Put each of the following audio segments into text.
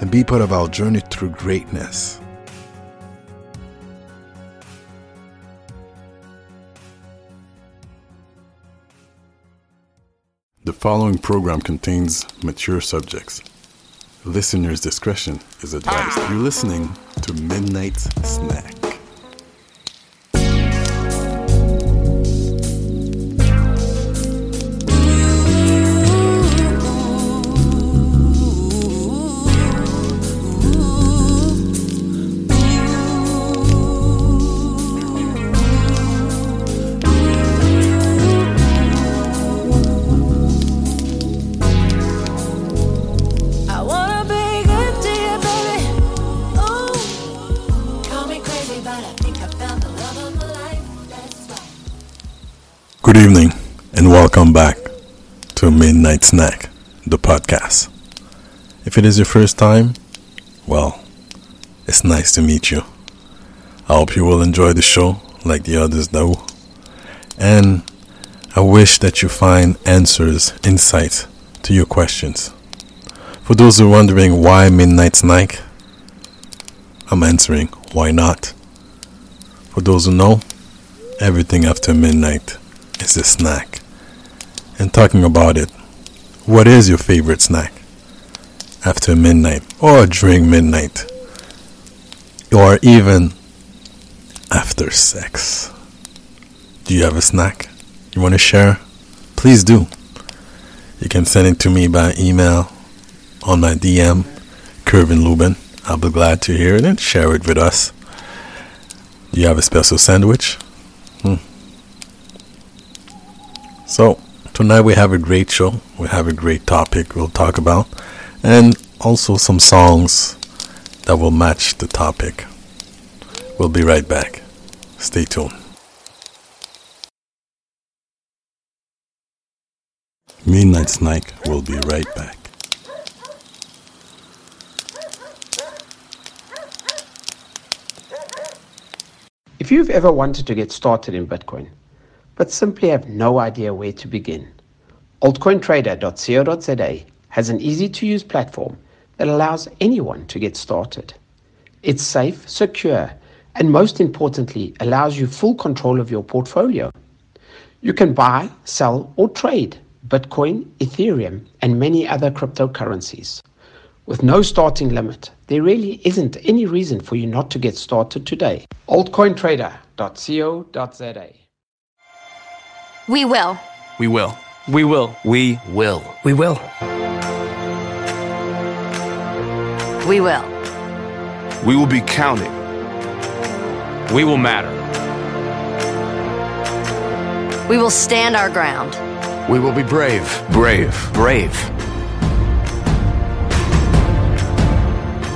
and be part of our journey through greatness. The following program contains mature subjects. Listener's discretion is advised. You're listening to Midnight Snack. Good evening and welcome back to Midnight Snack, the podcast. If it is your first time, well, it's nice to meet you. I hope you will enjoy the show like the others do. And I wish that you find answers, insights to your questions. For those who are wondering why Midnight Snack, I'm answering why not. For those who know, everything after midnight is a snack. And talking about it, what is your favorite snack? After midnight or during midnight? Or even after sex? Do you have a snack you want to share? Please do. You can send it to me by email on my DM, Curvin Lubin. I'll be glad to hear it and share it with us. Do you have a special sandwich? So, tonight we have a great show. We have a great topic we'll talk about, and also some songs that will match the topic. We'll be right back. Stay tuned. Midnight Snack will be right back. If you've ever wanted to get started in Bitcoin, but simply have no idea where to begin, altcointrader.co.za has an easy to use platform that allows anyone to get started. It's safe, secure, and most importantly, allows you full control of your portfolio. You can buy, sell, or trade Bitcoin, Ethereum, and many other cryptocurrencies. With no starting limit, there really isn't any reason for you not to get started today. altcointrader.co.za. We will. We will. We will. We will. We will. We will. We will be counted. We will matter. We will stand our ground. We will be brave. Brave. Brave.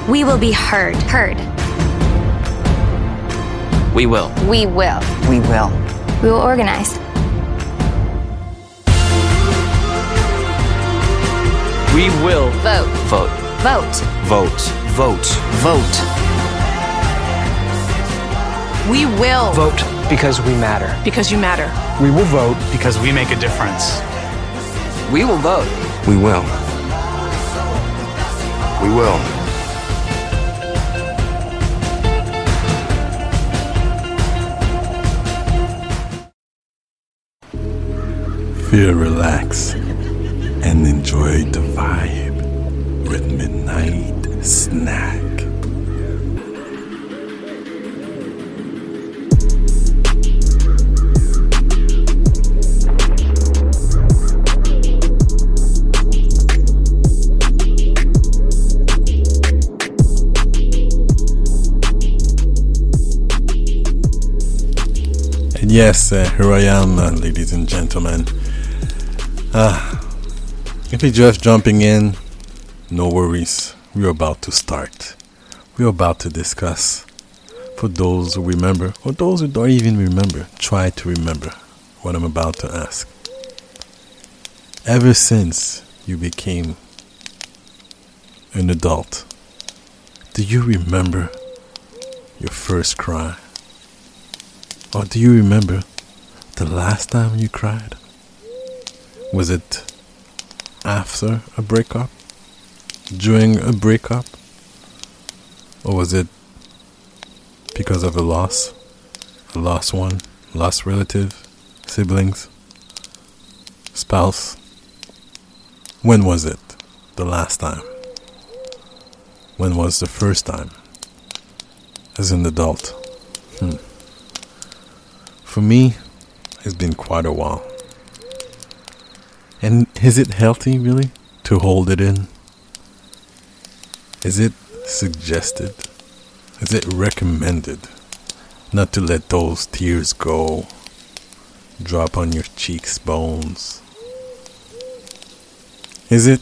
We will be heard. Heard. We will. We will. We will. We will organize. We will Vote. vote. Vote. Vote. Vote. Vote. We will. Vote because we matter. because you matter. We will vote Because we make a difference. We will vote. We will. We will. Feel relax and enjoy the vibe with Midnight Snack. And yes, uh, here I am, uh, ladies and gentlemen. Uh, if you're just jumping in, no worries. we're about to start. We're about to discuss. For those who remember, or those who don't even remember, try to remember what I'm about to ask. Ever since you became an adult, do you remember your first cry? Or do you remember the last time you cried? Was it after a breakup? During a breakup? Or was it because of a loss? A lost one? Lost relative? Siblings? Spouse? When was it the last time? When was the first time? As an adult? Hmm. For me, it's been quite a while. And is it healthy, really, to hold it in? Is it suggested? Is it recommended not to let those tears go, drop on your cheeks bones? Is it?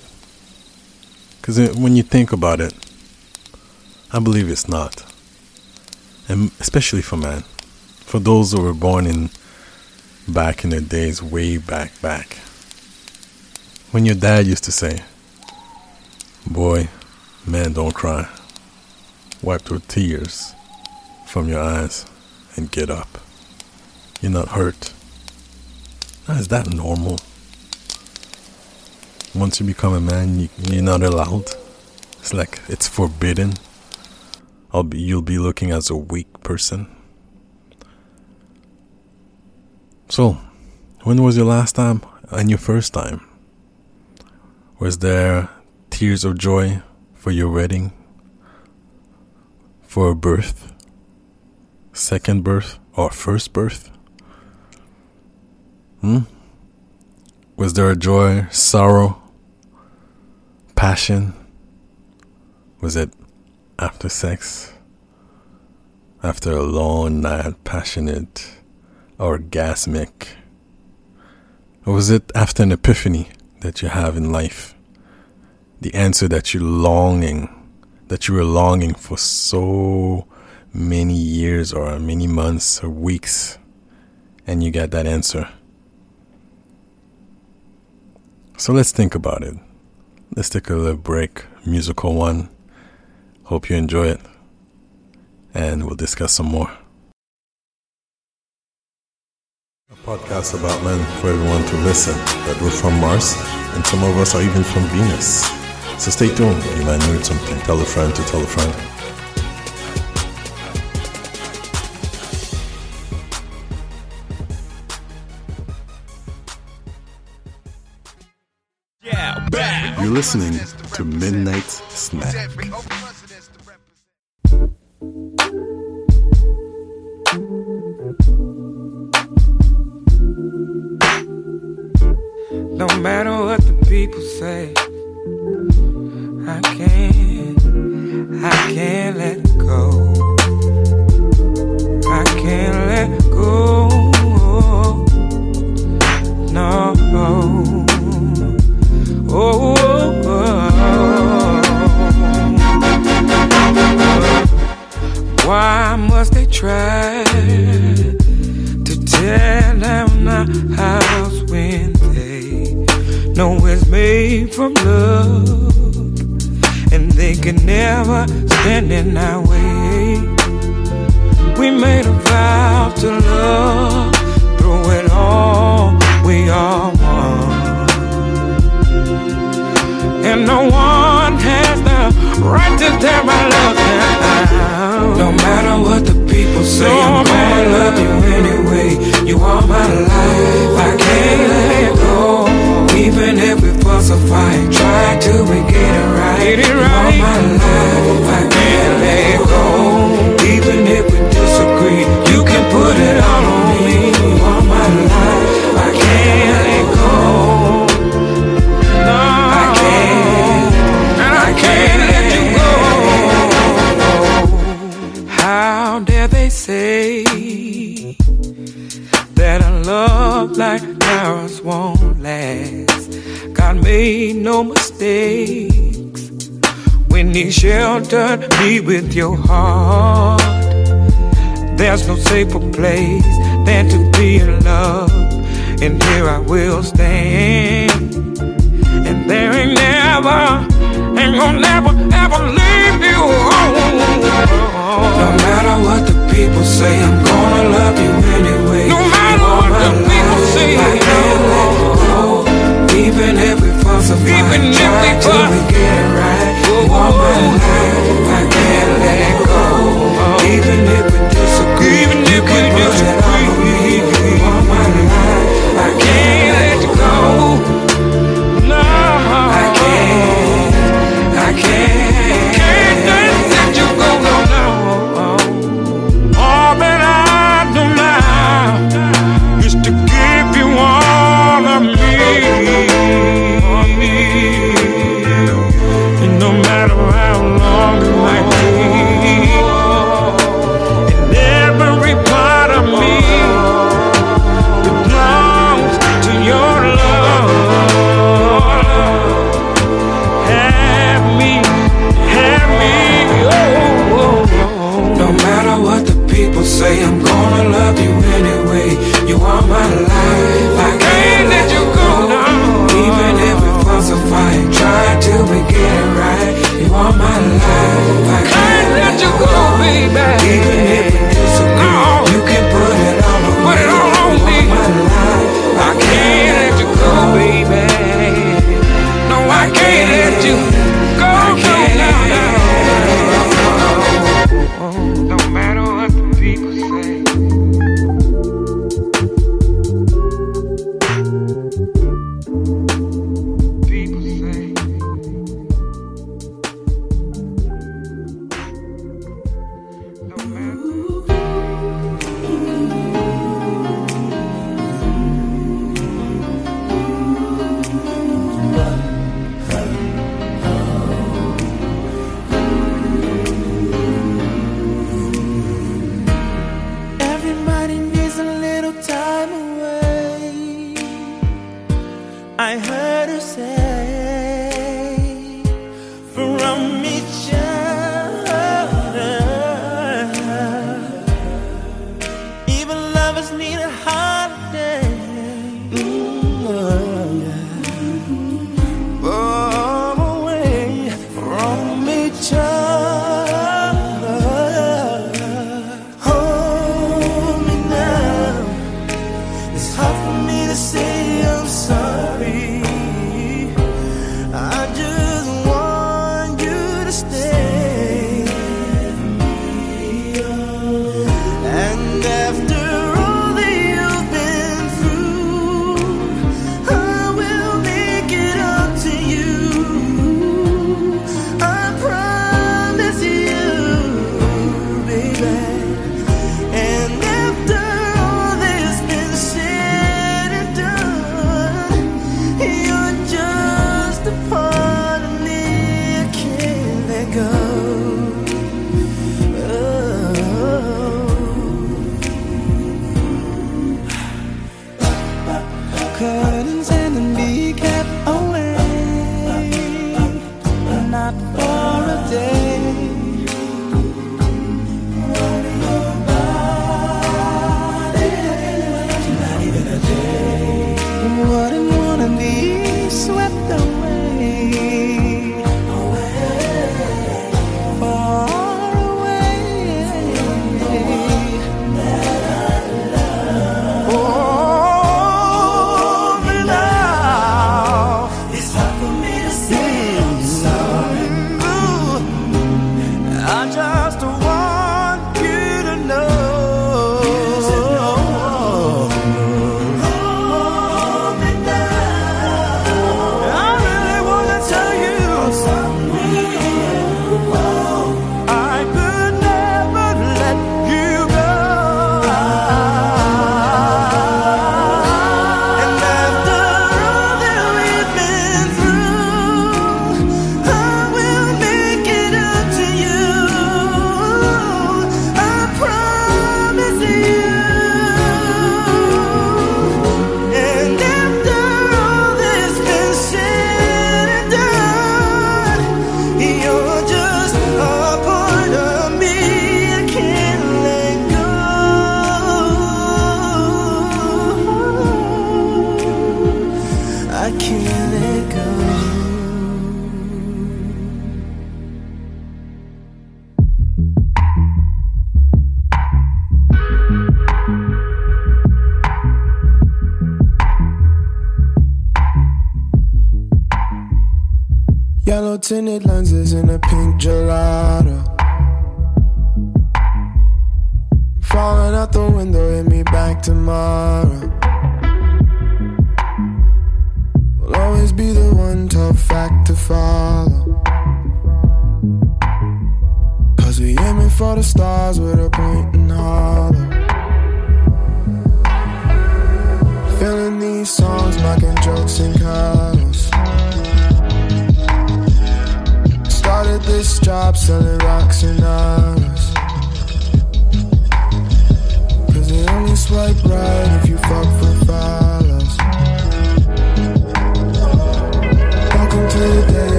Because uh, when you think about it, I believe it's not. And especially for men. For those who were born in back in the days, way back, back. When your dad used to say, Boy, man, don't cry. Wipe the tears from your eyes and get up. You're not hurt. Now, is that normal? Once you become a man, you, you're not allowed. It's like it's forbidden. I'll be, you'll be looking as a weak person. So, when was your last time and your first time? Was there tears of joy for your wedding? For a birth? Second birth? Or first birth? Hmm? Was there a joy, sorrow, passion? Was it after sex? After a long night, passionate, orgasmic? Or was it after an epiphany that you have in life? The answer that you're longing, that you were longing for so many years or many months or weeks, and you got that answer. So let's think about it. Let's take a little break, musical one. Hope you enjoy it, and we'll discuss some more. A podcast about men for everyone to listen. That we're from Mars, and some of us are even from Venus. So stay tuned. You might learn something. Tell a friend to tell a friend. You're listening to Midnight Snack. No matter what the people say, I can't, I can't let go. I can't let go. No. Oh, Why must they try to tear down our house when they know it's made from love and they can never stand in our way? We made a vow to love through it all. your heart. There's no safer place than to be in love, and here I will stand.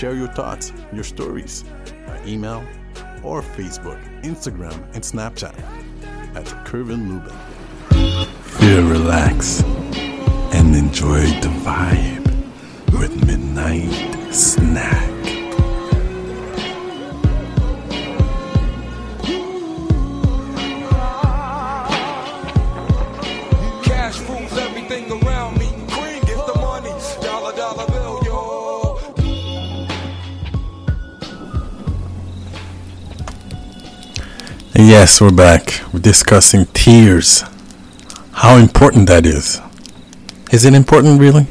Share your thoughts, your stories by email or Facebook, Instagram, and Snapchat at Curvin Lubin. Feel relax and enjoy the vibe with Midnight Snack. Yes, we're back. We're discussing tears. How important that is. Is it important really?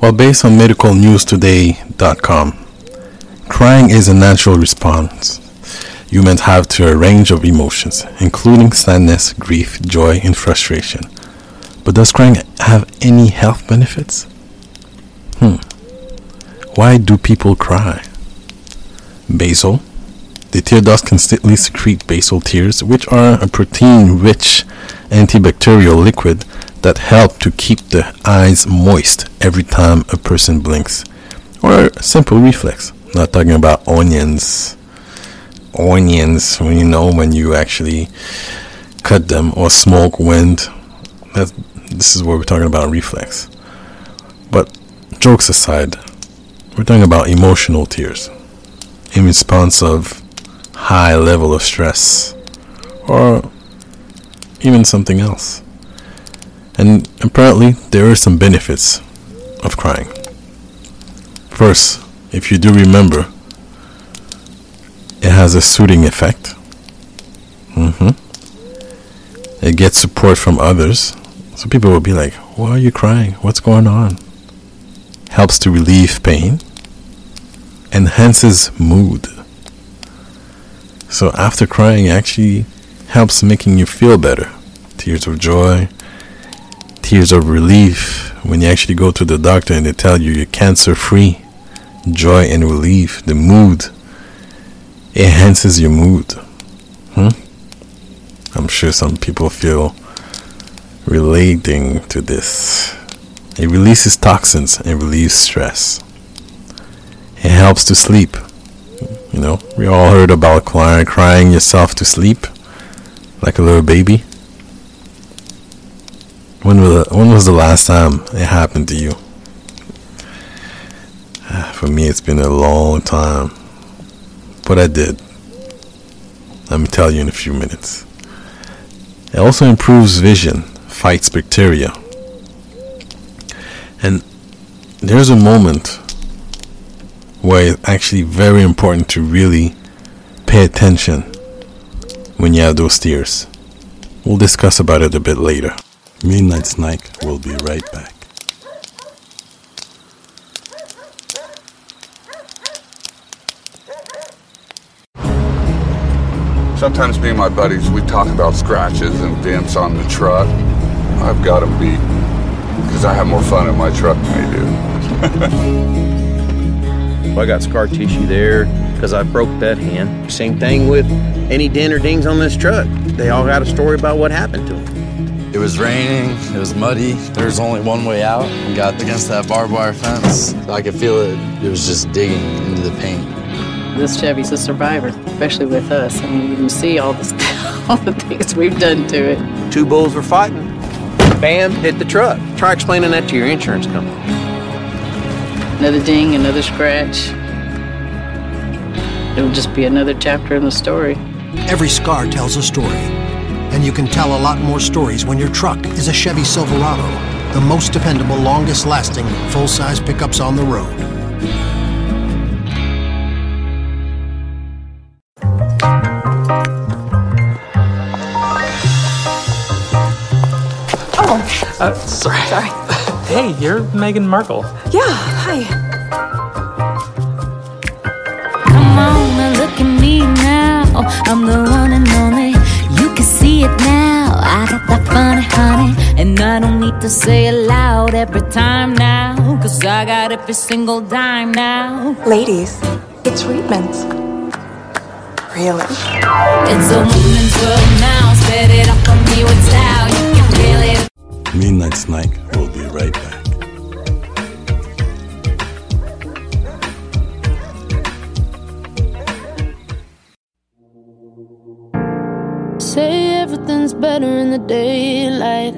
Well, based on medicalnewstoday.com, crying is a natural response humans have to a range of emotions, including sadness, grief, joy, and frustration. But does crying have any health benefits? Hmm. Why do people cry? Basal. The tear ducts constantly secrete basal tears, which are a protein rich antibacterial liquid that help to keep the eyes moist every time a person blinks. Or a simple reflex. Not talking about onions. Onions, when you know when you actually cut them, or smoke wind. That's, this is what we're talking about reflex. But jokes aside, we're talking about emotional tears in response of high level of stress or even something else. And apparently, there are some benefits of crying. First, if you do remember, it has a soothing effect. hmm It gets support from others. So people will be like, Why are you crying? What's going on? Helps to relieve pain, enhances mood. So after crying, actually helps making you feel better. Tears of joy, tears of relief. When you actually go to the doctor and they tell you you're cancer free, joy and relief, the mood enhances your mood. Hmm? I'm sure some people feel relating to this. It releases toxins and relieves stress. It helps to sleep. You know, we all heard about crying, crying yourself to sleep like a little baby. When was the, when was the last time it happened to you? Ah, for me, it's been a long time, but I did. Let me tell you in a few minutes. It also improves vision, fights bacteria. And there's a moment where it's actually very important to really pay attention when you have those tears. We'll discuss about it a bit later. Midnight Snack will be right back. Sometimes me and my buddies, we talk about scratches and dents on the truck. I've got them beat because I have more fun in my truck than they do. Well, I got scar tissue there because I broke that hand. Same thing with any dent or dings on this truck. They all got a story about what happened to them. It was raining, it was muddy, there was only one way out. We got against that barbed wire fence. I could feel it, it was just digging into the paint. This Chevy's a survivor, especially with us. I mean, you can see all, this, all the things we've done to it. Two bulls were fighting. Bam, hit the truck. Try explaining that to your insurance company. Another ding, another scratch. It'll just be another chapter in the story. Every scar tells a story. And you can tell a lot more stories when your truck is a Chevy Silverado, the most dependable, longest lasting, full size pickups on the road. Oh, Uh, sorry. sorry. Hey, you're Meghan Markle. Yeah, hi. Come on and look at me now. I'm the one and only. You can see it now. I got that funny honey. And I don't need to say it loud every time now. Cause I got every single dime now. Ladies, it's Reedman's. Really? It's a woman's world now. Spit it up on me with style. You can feel it. Midnight Snack will be right back. Say everything's better in the daylight.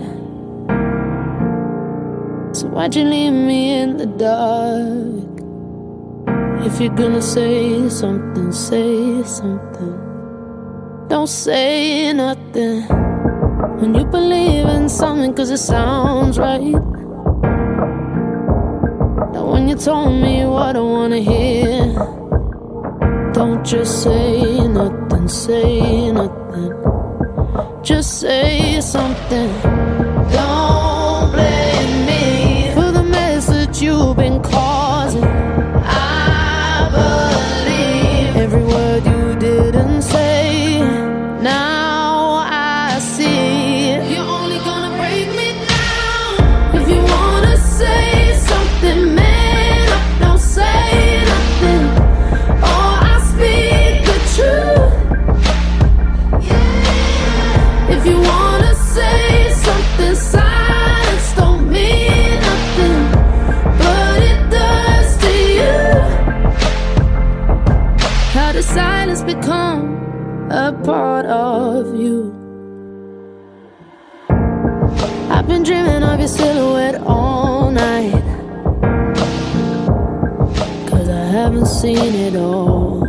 So why'd you leave me in the dark? If you're gonna say something, say something. Don't say nothing. When you believe in something, cause it sounds right. You told me what I wanna hear, don't just say nothing, say nothing. Just say something. Don't a part of you? I've been dreaming of your silhouette all night. Cause I haven't seen it all.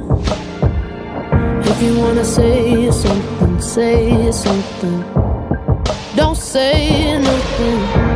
If you wanna say something, say something. Don't say nothing.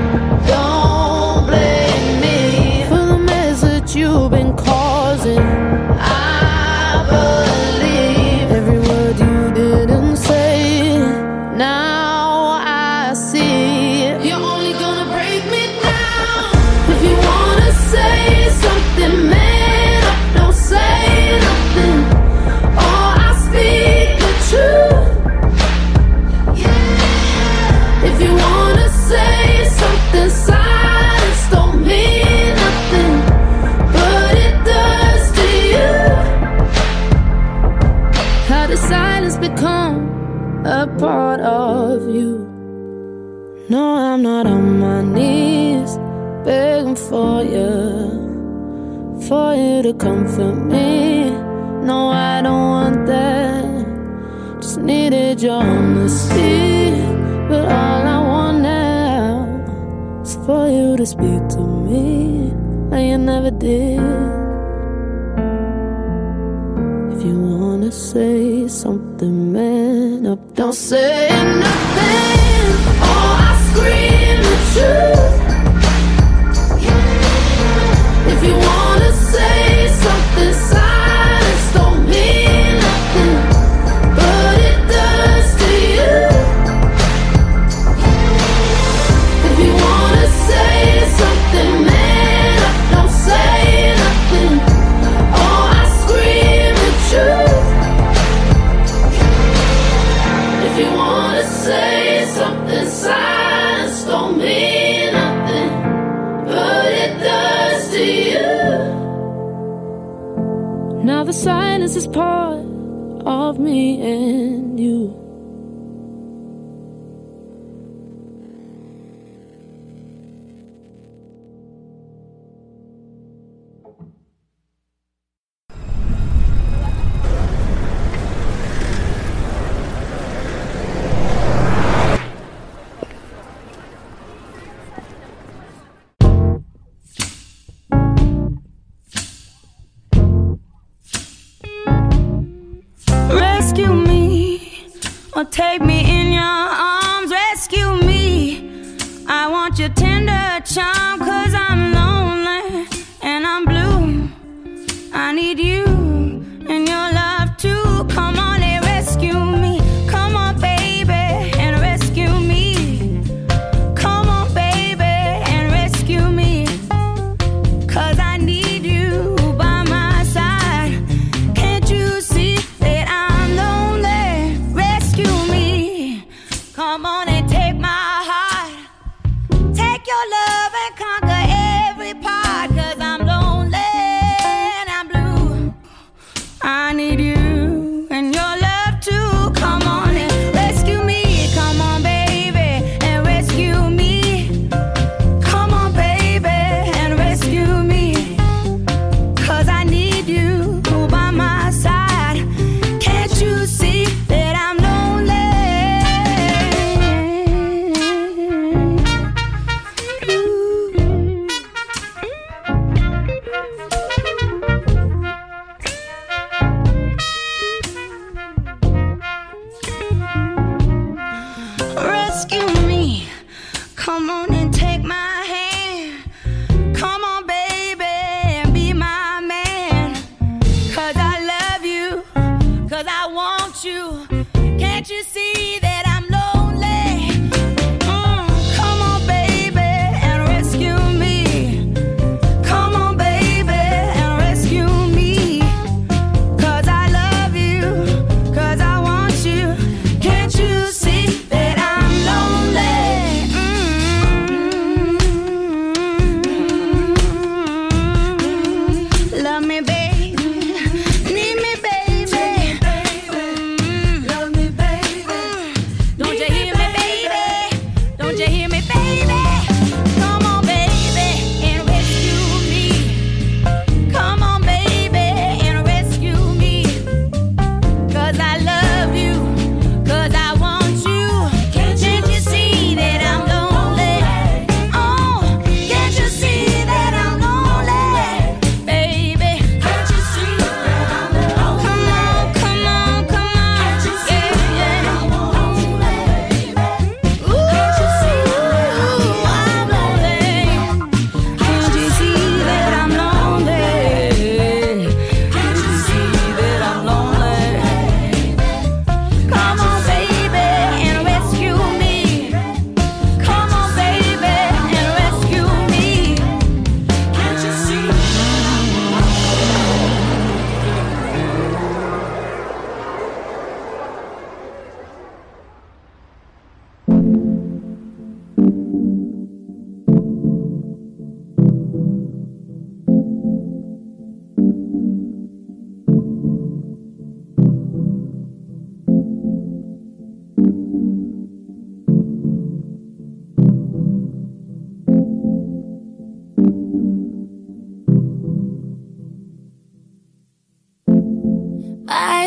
Take me in your arms, rescue me. I want your tender charm.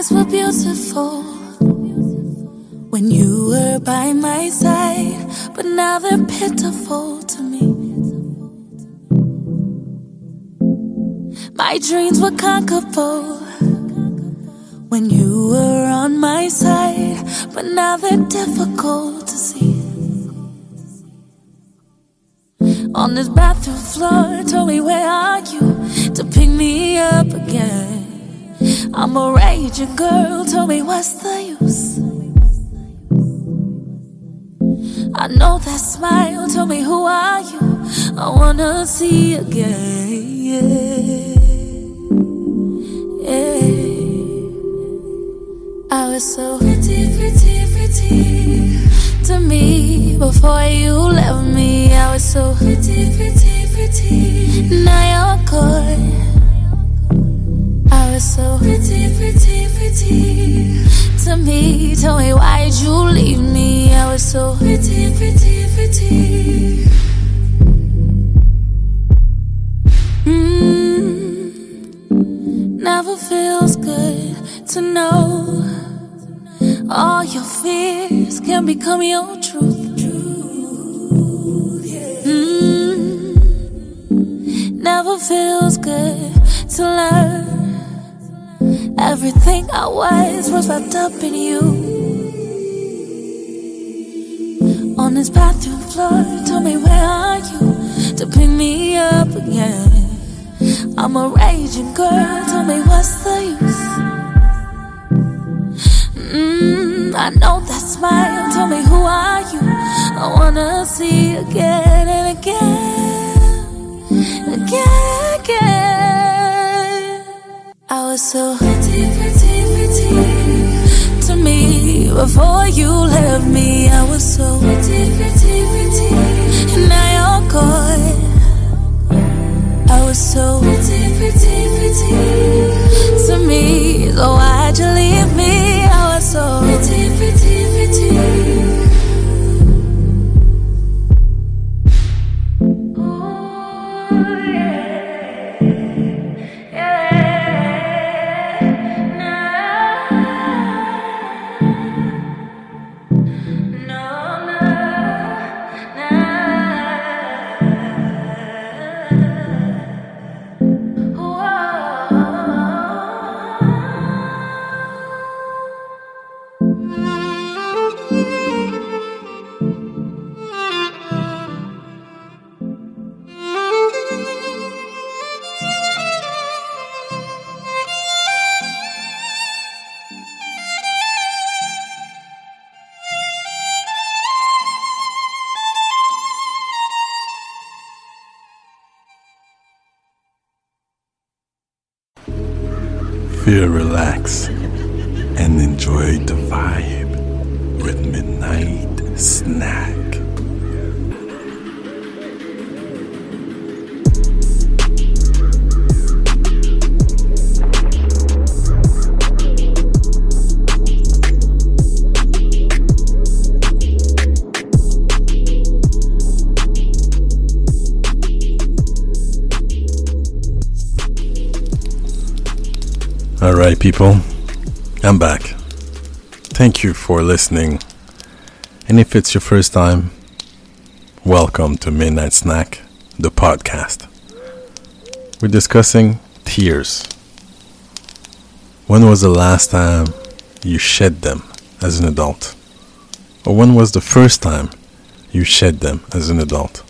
Beautiful when you were by my side, but now they're pitiful to me. My dreams were conquerable when you were on my side, but now they're difficult to see. On this bathroom floor, told me, Where are you? to pick me up again. I'm a raging girl, tell me, What's the use? I know that smile, tell me, Who are you? I wanna see again. Yeah. I was so pretty, pretty, pretty to me before you left me. I was so pretty, pretty, pretty. Now you're gone. So pretty, pretty, pretty to me. Tell me why'd you leave me? I was so pretty, pretty, pretty. Mm, never feels good to know all your fears can become your truth. Mm, never feels good to learn everything I was was wrapped up in you. On this bathroom floor, tell me where are you to pick me up again? I'm a raging girl, tell me what's the use? Mm, I know that smile. Tell me who are you? I wanna see you again and again, again. I was so pretty, to me before you left me. I was so pretty, pretty, pretty, and now you're gone. I was so pretty to me. So why'd you leave me? Relax Alright, people, I'm back. Thank you for listening. And if it's your first time, welcome to Midnight Snack, the podcast. We're discussing tears. When was the last time you shed them as an adult? Or when was the first time you shed them as an adult?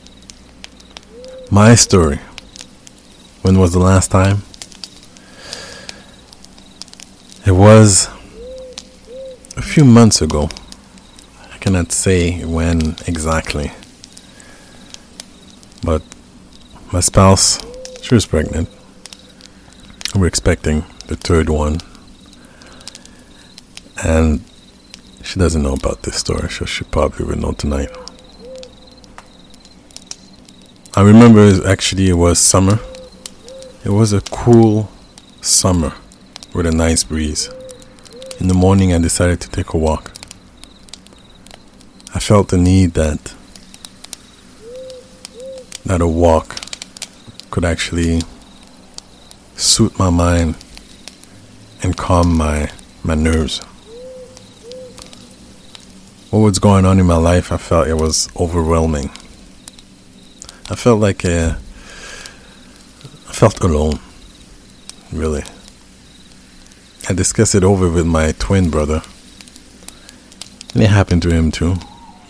My story. When was the last time? It was a few months ago. I cannot say when exactly. But my spouse, she was pregnant. We're expecting the third one. And she doesn't know about this story, so she probably will know tonight. I remember actually it was summer. It was a cool summer with a nice breeze. In the morning, I decided to take a walk. I felt the need that that a walk could actually suit my mind and calm my my nerves. What was going on in my life, I felt it was overwhelming. I felt like uh, I felt alone, really. I discussed it over with my twin brother. And it happened to him too,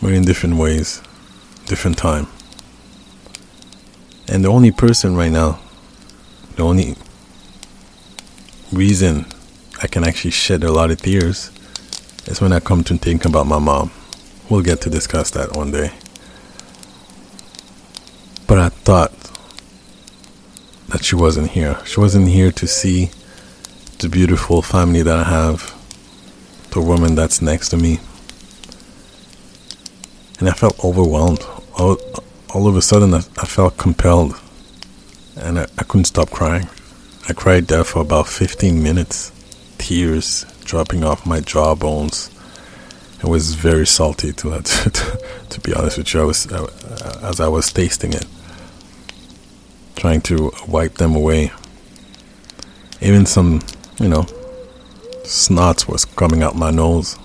but in different ways, different time. And the only person right now, the only reason I can actually shed a lot of tears is when I come to think about my mom. We'll get to discuss that one day. But I thought that she wasn't here. She wasn't here to see the beautiful family that I have, the woman that's next to me. And I felt overwhelmed. All, all of a sudden, I, I felt compelled. And I, I couldn't stop crying. I cried there for about 15 minutes, tears dropping off my jawbones. It was very salty, to, to, to be honest with you. I was, uh, as I was tasting it, trying to wipe them away. Even some, you know, snots was coming out my nose.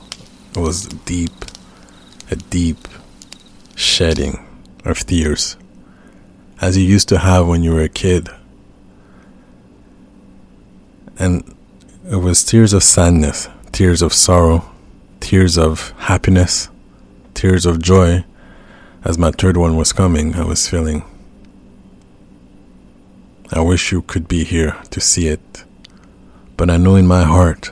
It was deep, a deep shedding of tears, as you used to have when you were a kid. And it was tears of sadness, tears of sorrow, tears of happiness, tears of joy. As my third one was coming, I was feeling. I wish you could be here to see it, but I know in my heart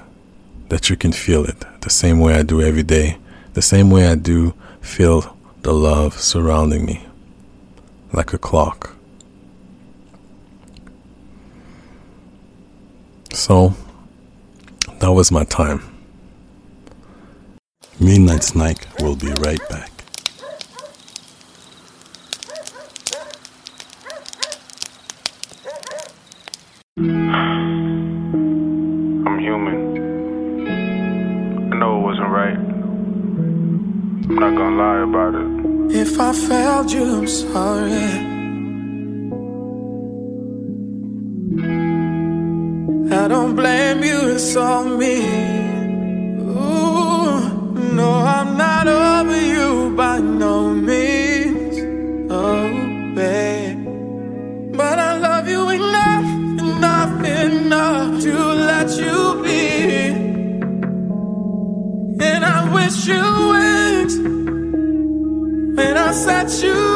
that you can feel it the same way I do every day, the same way I do feel the love surrounding me, like a clock. So, that was my time. Midnight Snack will be right back. Human. I know it wasn't right. I'm not gonna lie about it. If I failed you, I'm sorry. I don't blame you, it's all me. Ooh, no, set you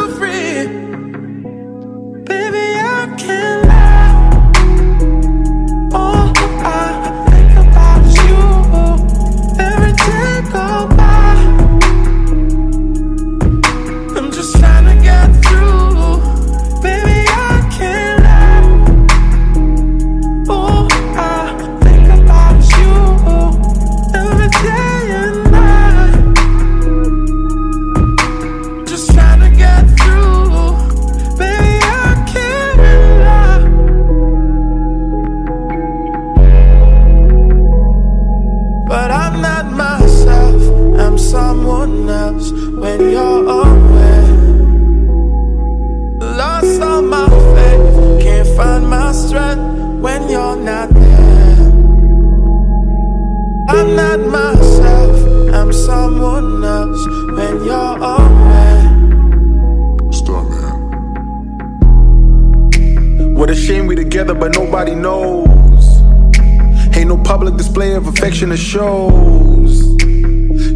display of affection that shows.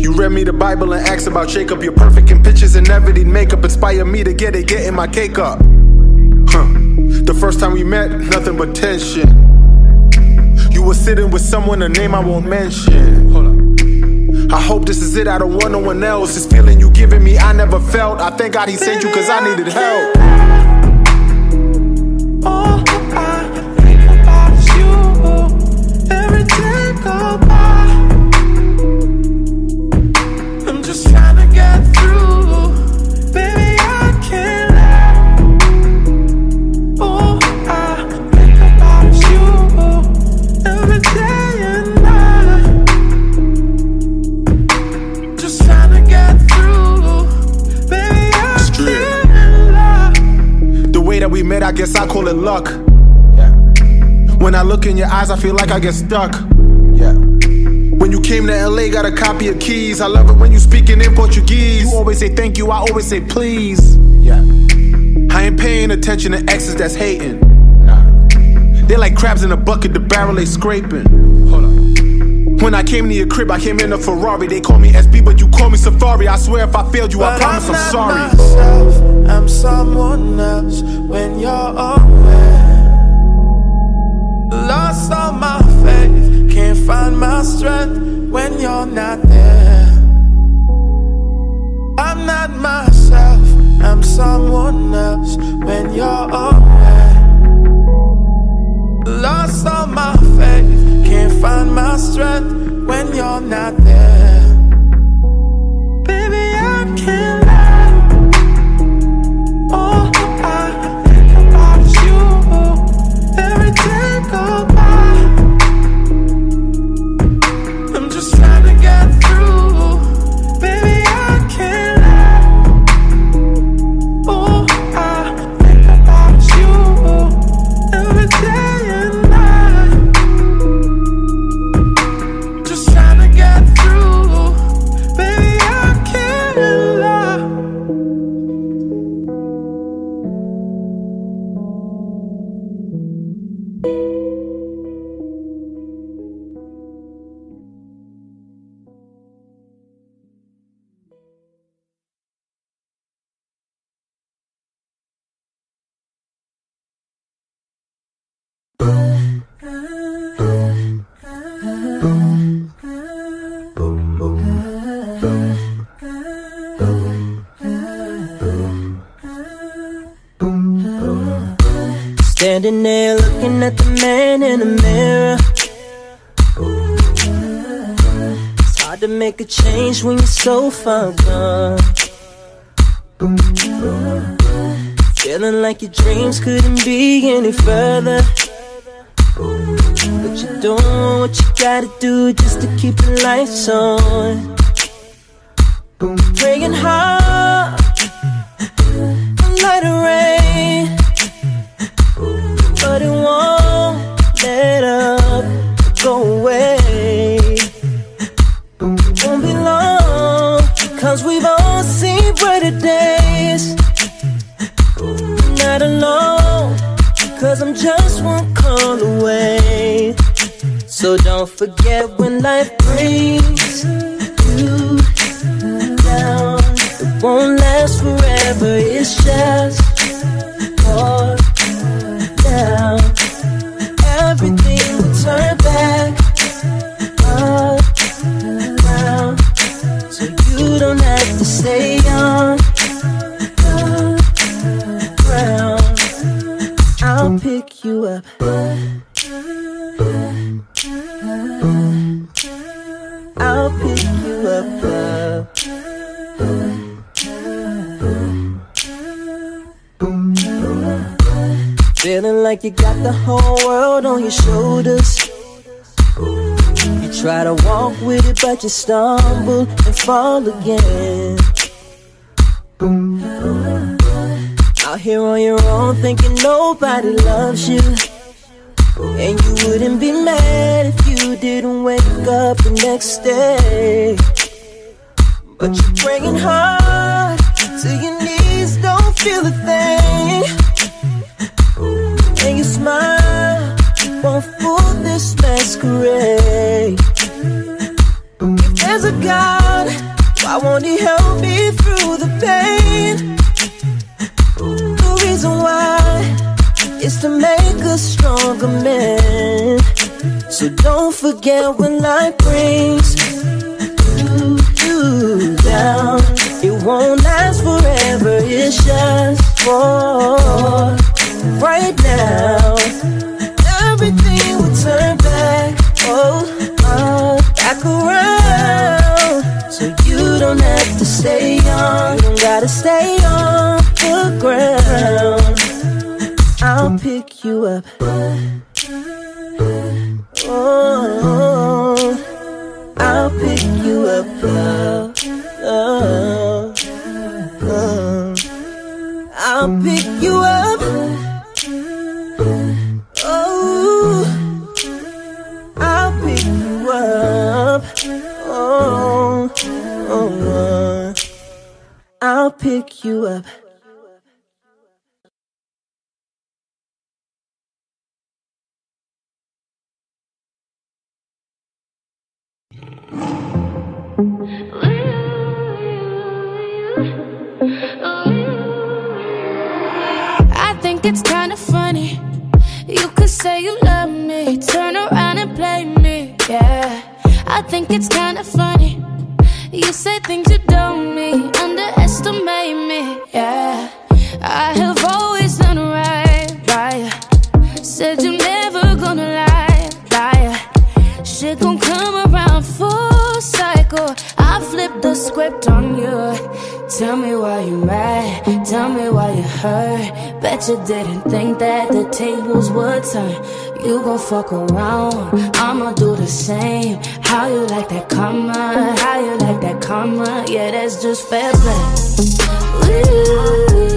You read me the Bible and asked about Jacob. You're perfect in pictures and everything makeup. Inspire me to get it, getting my cake up. Huh. The first time we met, nothing but tension. You were sitting with someone, a name I won't mention. Hold. I hope this is it, I don't want no one else. This feeling you giving me, I never felt. I thank God he sent you cause I needed help. Call it luck. When I look in your eyes, I feel like I get stuck. Yeah. When you came to LA, got a copy of keys. I love it when you speaking in Portuguese. You always say thank you, I always say please. Yeah. I ain't paying attention to exes that's hating. Nah. They like crabs in a bucket, the barrel they scraping. Hold on. When I came to your crib, I came in a Ferrari. They call me SB, but you call me Safari. I swear if I failed you, I promise I'm I'm, sorry. myself, I'm someone else when you're away. Lost all my faith, can't find my strength when you're not there. I'm not myself, I'm someone else when you're away. Lost all my faith, can't find my strength when you're not there. So far gone. Feeling like your dreams couldn't be any further. But you're doing what you gotta do just to keep the lights on. Praying hard, light of cause we've all seen brighter days. Not alone, cause I'm just one call away. So don't forget when life brings you down. It won't last forever, it's just for down. The whole world on your shoulders. You try to walk with it, but you stumble and fall again. Out here on your own, thinking nobody loves you. And you wouldn't be mad if you didn't wake up the next day. But you're praying hard till your knees don't feel a thing. Smile won't fool this masquerade. If there's a God, why won't He help me through the pain? The reason why is to make us stronger men. So don't forget when life brings you, you down. It won't last forever, it's just for right now. Everything will turn back, oh, uh, back around. So you don't have to stay on, you don't gotta stay on the ground. I'll pick you up. I think it's kinda funny. You say things you don't mean, underestimate me, yeah. I have always done right by. Said you're never gonna lie, liar. Shit gon' come around full cycle. I flipped the script on you. Tell me why you mad. Tell me why you hurt. Bet you didn't think that the tables would turn. You gon' fuck around. I'ma do the same. How you like that karma? How you like that karma? Yeah, that's just fair play. Ooh.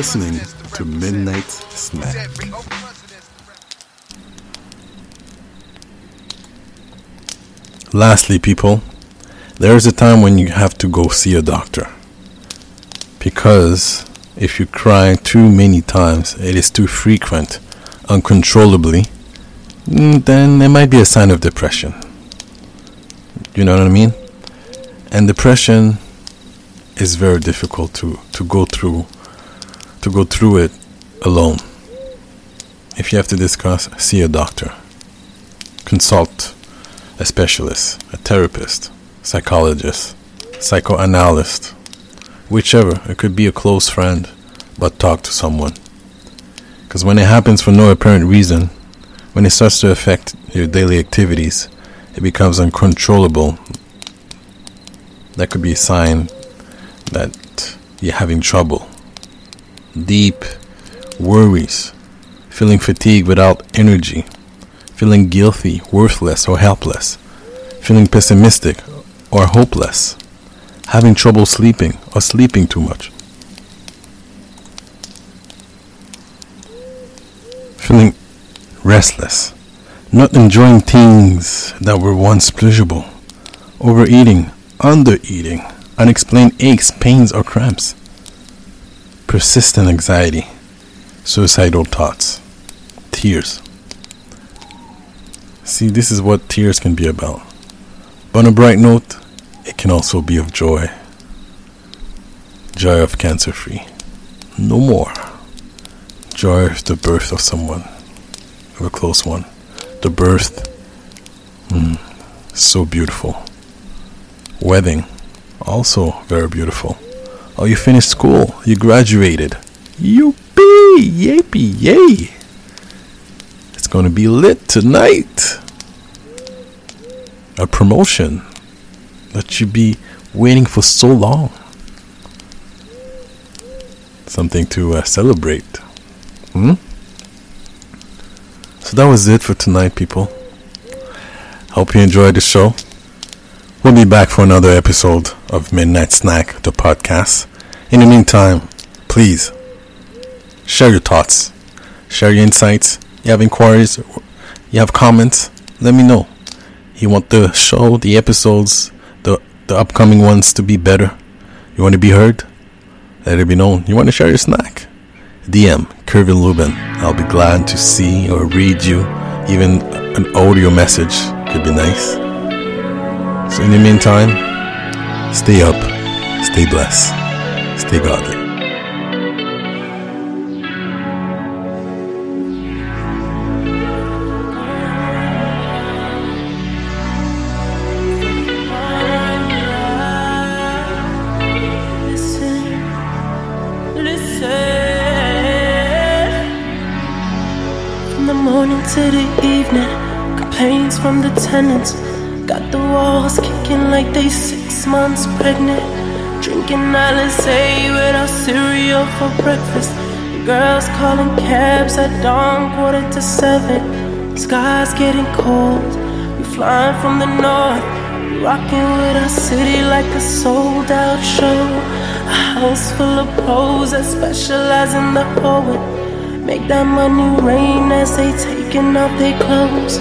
Listening to Midnight Snack. Lastly, people, there is a time when you have to go see a doctor. Because if you cry too many times, it is too frequent, uncontrollably, mm, then it might be a sign of depression. You know what I mean? And depression is very difficult to, to go through to go through it alone. If you have to discuss, see a doctor. Consult a specialist, a therapist, psychologist, psychoanalyst, whichever. It could be a close friend, but talk to someone. Because when it happens for no apparent reason, when it starts to affect your daily activities, it becomes uncontrollable. That could be a sign that you're having trouble. Deep worries, feeling fatigued without energy, feeling guilty, worthless, or helpless, feeling pessimistic or hopeless, having trouble sleeping or sleeping too much, feeling restless, not enjoying things that were once pleasurable, overeating, undereating, unexplained aches, pains, or cramps, persistent anxiety, suicidal thoughts, tears. See, this is what tears can be about. But on a bright note, it can also be of joy. Joy of cancer free. No more. Joy of the birth of someone, of a close one. The birth, mm, so beautiful. Wedding, also very beautiful. Oh, you finished school, you graduated. Youpee! Yippee! Yay! It's gonna be lit tonight. A promotion that you be waiting for so long. Something to uh, celebrate. Hmm? So that was it for tonight, people. Hope you enjoyed the show. We'll be back for another episode of Midnight Snack, the podcast. In the meantime, please share your thoughts, share your insights. You have inquiries, you have comments, let me know. You want the show, the episodes, the the upcoming ones to be better. You want to be heard? Let it be known. You want to share your snack? DM Kervin Lubin. I'll be glad to see or read you. Even an audio message could be nice. So in the meantime, stay up, stay blessed, stay. From the morning to the evening, complaints from the tenants. Got the walls kicking like they six months pregnant. Drinking Alizé without cereal for breakfast. The Girls calling cabs at dawn, quarter to seven. Sky's getting cold. We flying from the north. Rocking with our city like a sold out show. A house full of pros that specialize in the poet. Make that money rain as they taking off their clothes.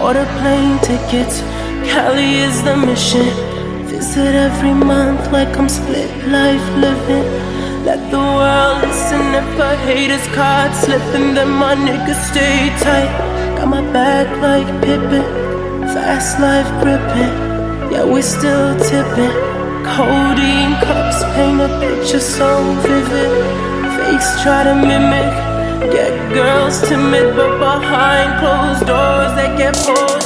Order plane tickets, Cali is the mission. Visit every month like I'm split life living. Let the world listen if a hater's caught slipping, then my niggas stay tight. Got my back like Pippen, fast life gripping. Yeah, we still tipping. Codeine cups paint a picture so vivid. Face try to mimic. Get girls timid, but behind closed doors they get bored.